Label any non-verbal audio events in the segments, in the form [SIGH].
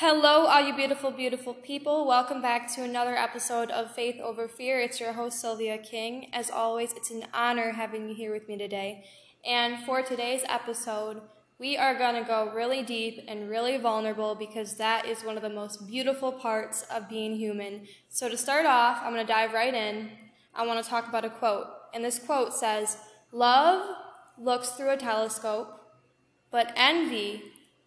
Hello, all you beautiful, beautiful people. Welcome back to another episode of Faith Over Fear. It's your host, Sylvia King. As always, it's an honor having you here with me today. And for today's episode, we are going to go really deep and really vulnerable because that is one of the most beautiful parts of being human. So, to start off, I'm going to dive right in. I want to talk about a quote. And this quote says, Love looks through a telescope, but envy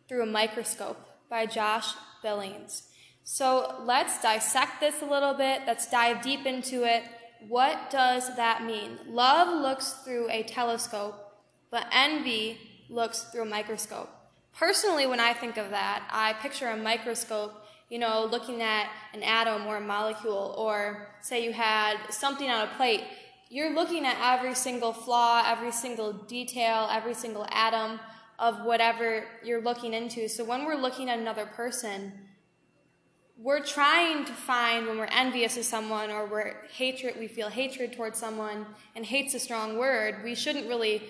through a microscope by Josh Billings. So let's dissect this a little bit. Let's dive deep into it. What does that mean? Love looks through a telescope, but envy looks through a microscope. Personally, when I think of that, I picture a microscope, you know, looking at an atom or a molecule, or say you had something on a plate. You're looking at every single flaw, every single detail, every single atom of whatever you're looking into. So when we're looking at another person, we're trying to find when we're envious of someone or we're hatred, we feel hatred towards someone, and hate's a strong word. We shouldn't really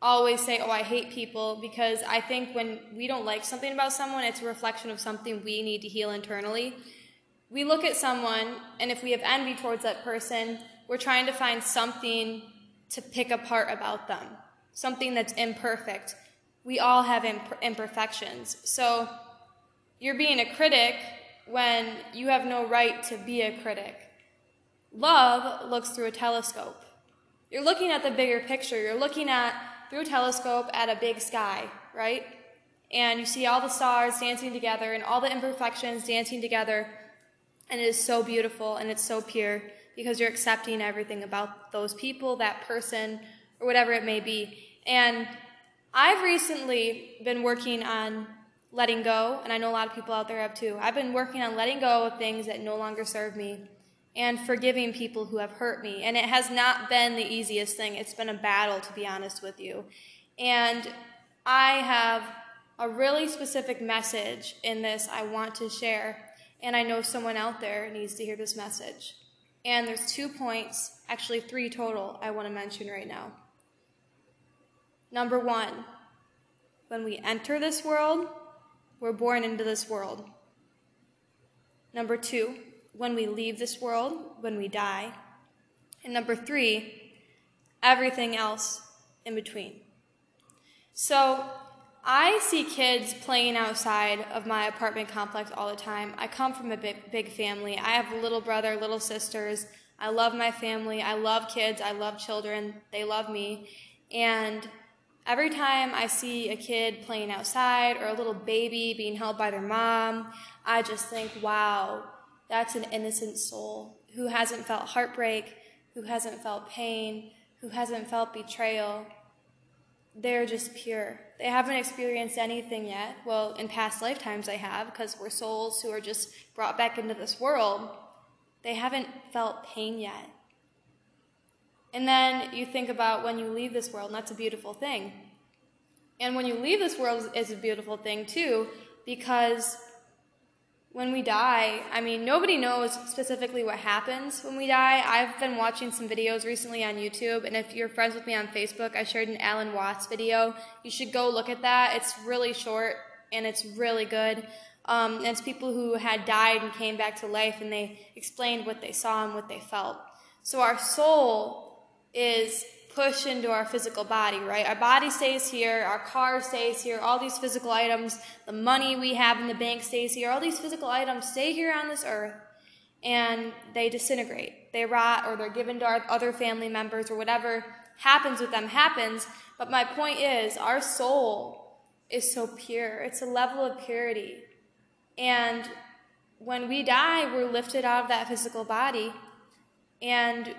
always say, "Oh, I hate people," because I think when we don't like something about someone, it's a reflection of something we need to heal internally. We look at someone, and if we have envy towards that person, we're trying to find something to pick apart about them, something that's imperfect we all have imp- imperfections. So you're being a critic when you have no right to be a critic. Love looks through a telescope. You're looking at the bigger picture. You're looking at through a telescope at a big sky, right? And you see all the stars dancing together and all the imperfections dancing together. And it is so beautiful and it's so pure because you're accepting everything about those people, that person, or whatever it may be. And I've recently been working on letting go, and I know a lot of people out there have too. I've been working on letting go of things that no longer serve me and forgiving people who have hurt me. And it has not been the easiest thing. It's been a battle, to be honest with you. And I have a really specific message in this I want to share. And I know someone out there needs to hear this message. And there's two points, actually three total, I want to mention right now. Number one, when we enter this world, we're born into this world. Number two, when we leave this world, when we die. And number three, everything else in between. So I see kids playing outside of my apartment complex all the time. I come from a big, big family. I have a little brother, little sisters. I love my family. I love kids. I love children. They love me. And Every time I see a kid playing outside or a little baby being held by their mom, I just think, wow, that's an innocent soul who hasn't felt heartbreak, who hasn't felt pain, who hasn't felt betrayal. They're just pure. They haven't experienced anything yet. Well, in past lifetimes, they have, because we're souls who are just brought back into this world. They haven't felt pain yet. And then you think about when you leave this world, and that's a beautiful thing. And when you leave this world is a beautiful thing too, because when we die, I mean, nobody knows specifically what happens when we die. I've been watching some videos recently on YouTube, and if you're friends with me on Facebook, I shared an Alan Watts video. You should go look at that. It's really short and it's really good. Um, it's people who had died and came back to life, and they explained what they saw and what they felt. So our soul is pushed into our physical body, right? Our body stays here, our car stays here, all these physical items, the money we have in the bank stays here, all these physical items stay here on this earth and they disintegrate. They rot or they're given to our other family members or whatever happens with them happens. But my point is, our soul is so pure. It's a level of purity. And when we die, we're lifted out of that physical body and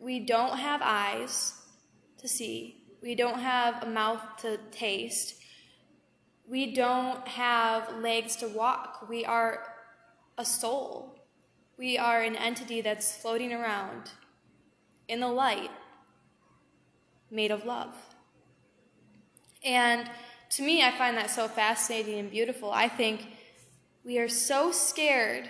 we don't have eyes to see, we don't have a mouth to taste, we don't have legs to walk. We are a soul. We are an entity that's floating around in the light, made of love. And to me, I find that so fascinating and beautiful. I think we are so scared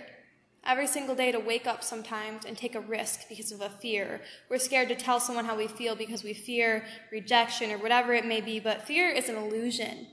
every single day to wake up sometimes and take a risk because of a fear. We're scared to tell someone how we feel because we fear rejection or whatever it may be, but fear is an illusion.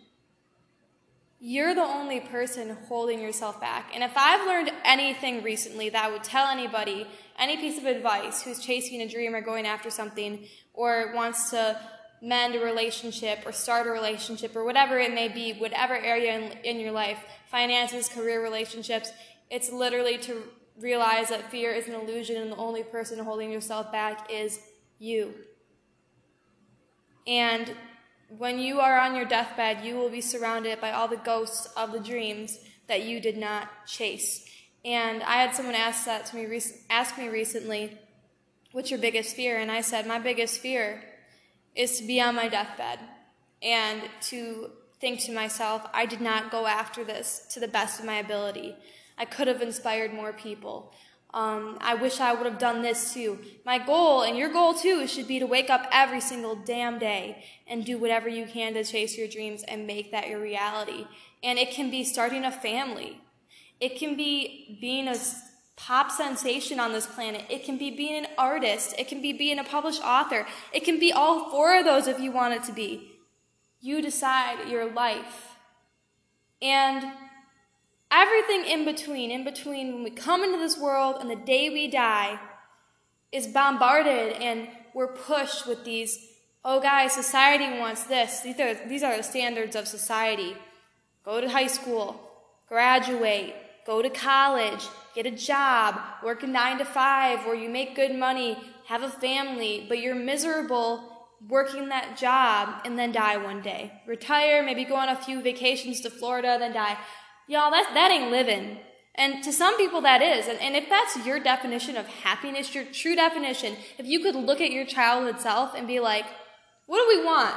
you're the only person holding yourself back. And if I've learned anything recently that I would tell anybody, any piece of advice who's chasing a dream or going after something or wants to mend a relationship or start a relationship or whatever it may be, whatever area in, in your life, finances, career, relationships, it's literally to realize that fear is an illusion and the only person holding yourself back is you. And when you are on your deathbed, you will be surrounded by all the ghosts of the dreams that you did not chase. And I had someone ask that to me, ask me recently, "What's your biggest fear?" And I said, "My biggest fear is to be on my deathbed and to think to myself, I did not go after this to the best of my ability. I could have inspired more people. Um, I wish I would have done this too. My goal, and your goal too, should be to wake up every single damn day and do whatever you can to chase your dreams and make that your reality. And it can be starting a family. It can be being a pop sensation on this planet. It can be being an artist. It can be being a published author. It can be all four of those if you want it to be. You decide your life. And Everything in between, in between when we come into this world and the day we die, is bombarded and we're pushed with these, oh guys, society wants this. These are, these are the standards of society. Go to high school, graduate, go to college, get a job, work a nine to five where you make good money, have a family, but you're miserable working that job and then die one day. Retire, maybe go on a few vacations to Florida, then die. Y'all, that, that ain't living. And to some people that is. And, and if that's your definition of happiness, your true definition, if you could look at your childhood self and be like, what do we want?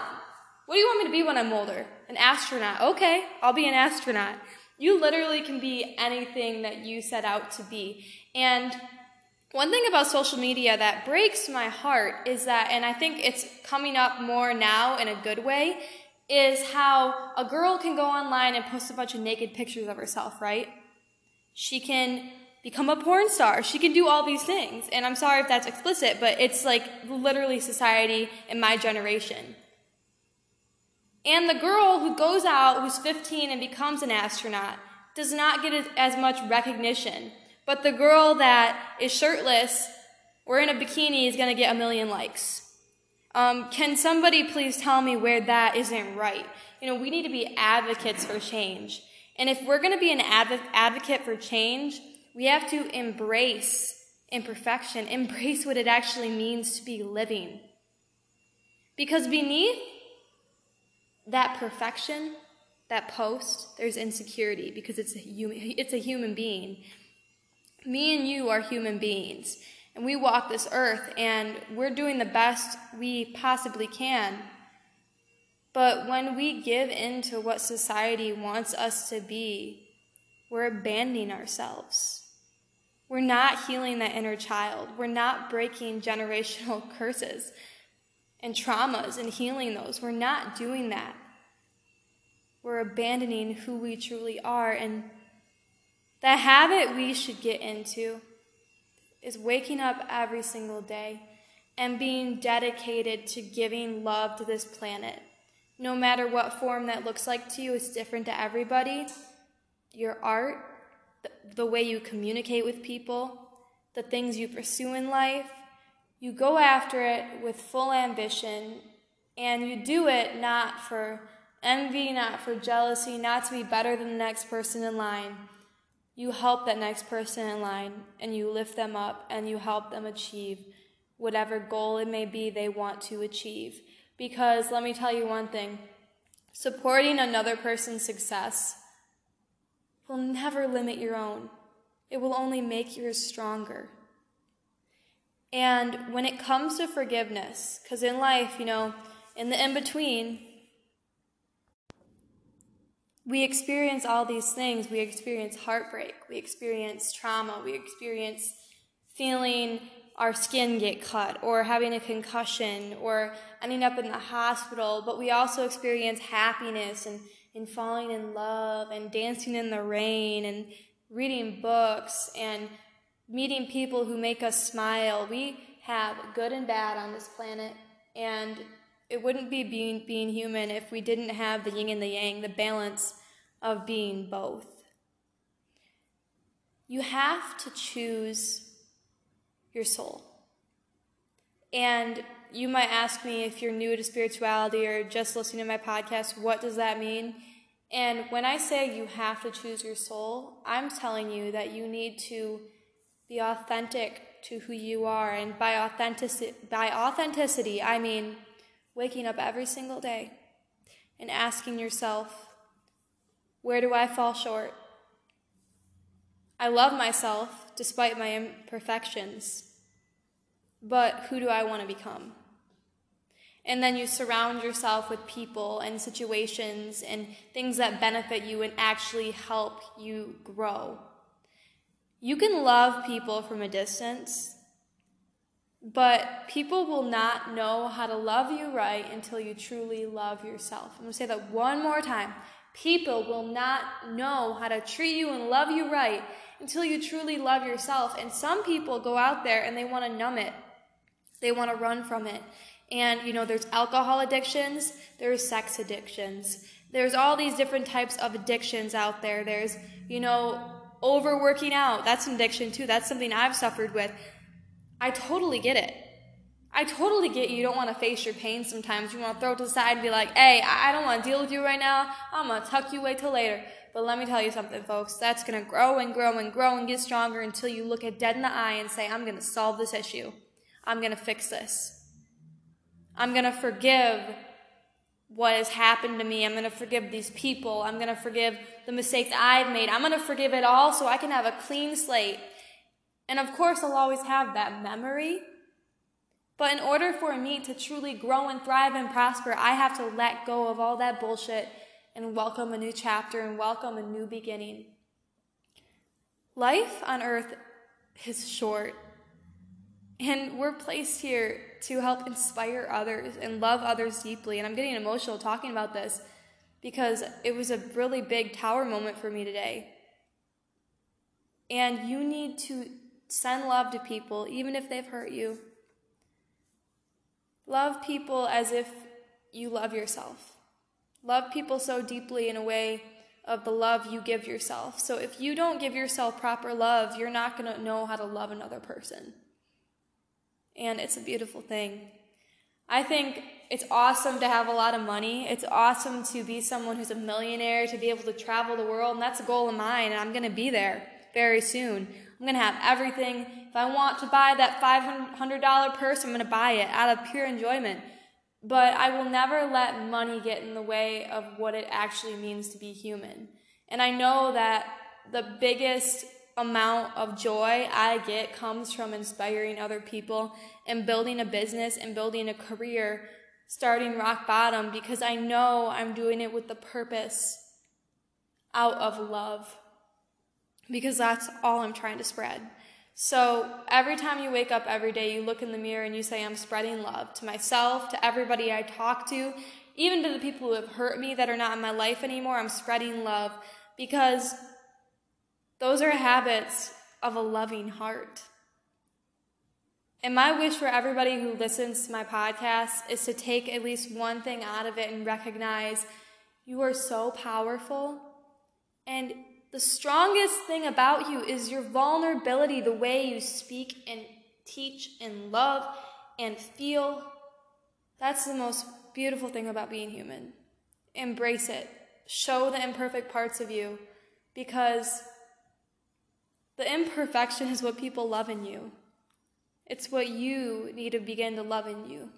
What do you want me to be when I'm older? An astronaut. Okay, I'll be an astronaut. You literally can be anything that you set out to be. And one thing about social media that breaks my heart is that, and I think it's coming up more now in a good way, is how a girl can go online and post a bunch of naked pictures of herself, right? She can become a porn star. She can do all these things. And I'm sorry if that's explicit, but it's like literally society in my generation. And the girl who goes out, who's 15 and becomes an astronaut, does not get as much recognition. But the girl that is shirtless or in a bikini is going to get a million likes. Um, can somebody please tell me where that isn't right? You know, we need to be advocates for change. And if we're going to be an adv- advocate for change, we have to embrace imperfection, [LAUGHS] embrace what it actually means to be living. Because beneath that perfection, that post, there's insecurity because it's a human, it's a human being. Me and you are human beings. And we walk this earth and we're doing the best we possibly can. But when we give in to what society wants us to be, we're abandoning ourselves. We're not healing that inner child. We're not breaking [LAUGHS] generational curses and traumas and healing those. We're not doing that. We're abandoning who we truly are. And the habit we should get into is waking up every single day and being dedicated to giving love to this planet. No matter what form that looks like to you, it's different to everybody. Your art, the, way you communicate with people, the things you pursue in life, you go after it with full ambition and you do it not for envy, not for jealousy, not to be better than the next person in line you help that next person in line and you lift them up and you help them achieve whatever goal it may be they want to achieve. Because let me tell you one thing supporting another person's success will never limit your own, it will only make yours stronger. And when it comes to forgiveness, because in life, you know, in the in between, we experience all these things. We experience heartbreak. We experience trauma. We experience feeling our skin get cut or having a concussion or ending up in the hospital. But we also experience happiness and, and falling in love and dancing in the rain and reading books and meeting people who make us smile. We have good and bad on this planet. And it wouldn't be being, being human if we didn't have the yin and the yang, the balance of being both. You have to choose your soul. And you might ask me if you're new to spirituality or just listening to my podcast, what does that mean? And when I say you have to choose your soul, I'm telling you that you need to be authentic to who you are. And by authenticity, by authenticity, I mean waking up every single day and asking yourself, where do I fall short? I love myself despite my imperfections, but who do I want to become? And then you surround yourself with people and situations and things that benefit you and actually help you grow. You can love people from a distance, but people will not know how to love you right until you truly love yourself. I'm going to say that one more time. People will not know how to treat you and love you right until you truly love yourself. And some people go out there and they want to numb it. They want to run from it. And, you know, there's alcohol addictions, there's sex addictions, there's all these different types of addictions out there. There's, you know, overworking out. That's an addiction too. That's something I've suffered with. I totally get it. I totally get you don't want to face your pain sometimes. You want to throw it to the side and be like, hey, I don't want to deal with you right now. I'm going to tuck you away till later. But let me tell you something, folks. That's going to grow and grow and grow and get stronger until you look it dead in the eye and say, I'm going to solve this issue. I'm going to fix this. I'm going to forgive what has happened to me. I'm going to forgive these people. I'm going to forgive the mistakes I've made. I'm going to forgive it all so I can have a clean slate. And of course, I'll always have that memory. But in order for me to truly grow and thrive and prosper, I have to let go of all that bullshit and welcome a new chapter and welcome a new beginning. Life on earth is short. And we're placed here to help inspire others and love others deeply. And I'm getting emotional talking about this because it was a really big tower moment for me today. And you need to send love to people, even if they've hurt you. Love people as if you love yourself. Love people so deeply in a way of the love you give yourself. So if you don't give yourself proper love, you're not going to know how to love another person and it's a beautiful thing. I think it's awesome to have a lot of money. It's awesome to be someone who's a millionaire, to be able to travel the world, and that's a goal of mine, and I'm going to be there very soon. I'm going to have everything. If I want to buy that $500 purse, I'm going to buy it out of pure enjoyment. But I will never let money get in the way of what it actually means to be human. And I know that the biggest amount of joy I get comes from inspiring other people and building a business and building a career starting rock bottom because I know I'm doing it with the purpose out of love because that's all I'm trying to spread. So every time you wake up every day, you look in the mirror and you say, I'm spreading love to myself, to everybody I talk to, even to the people who have hurt me that are not in my life anymore. I'm spreading love because those are habits of a loving heart. And my wish for everybody who listens to my podcast is to take at least one thing out of it and recognize you are so powerful. And the strongest thing about you is your vulnerability, the way you speak and teach and love and feel. That's the most beautiful thing about being human. Embrace it. Show the imperfect parts of you because the imperfection is what people love in you. It's what you need to begin to love in you.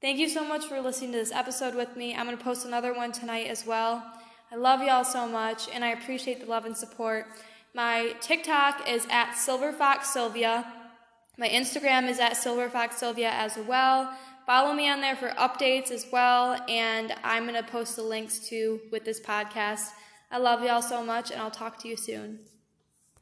Thank you so much for listening to this episode with me. I'm going to post another one tonight as well. I love y'all so much, and I appreciate the love and support. My TikTok is at SilverfoxSylvia. My Instagram is at SilverfoxSylvia as well. Follow me on there for updates as well, and I'm going to post the links to with this podcast. I love y'all so much, and I'll talk to you soon.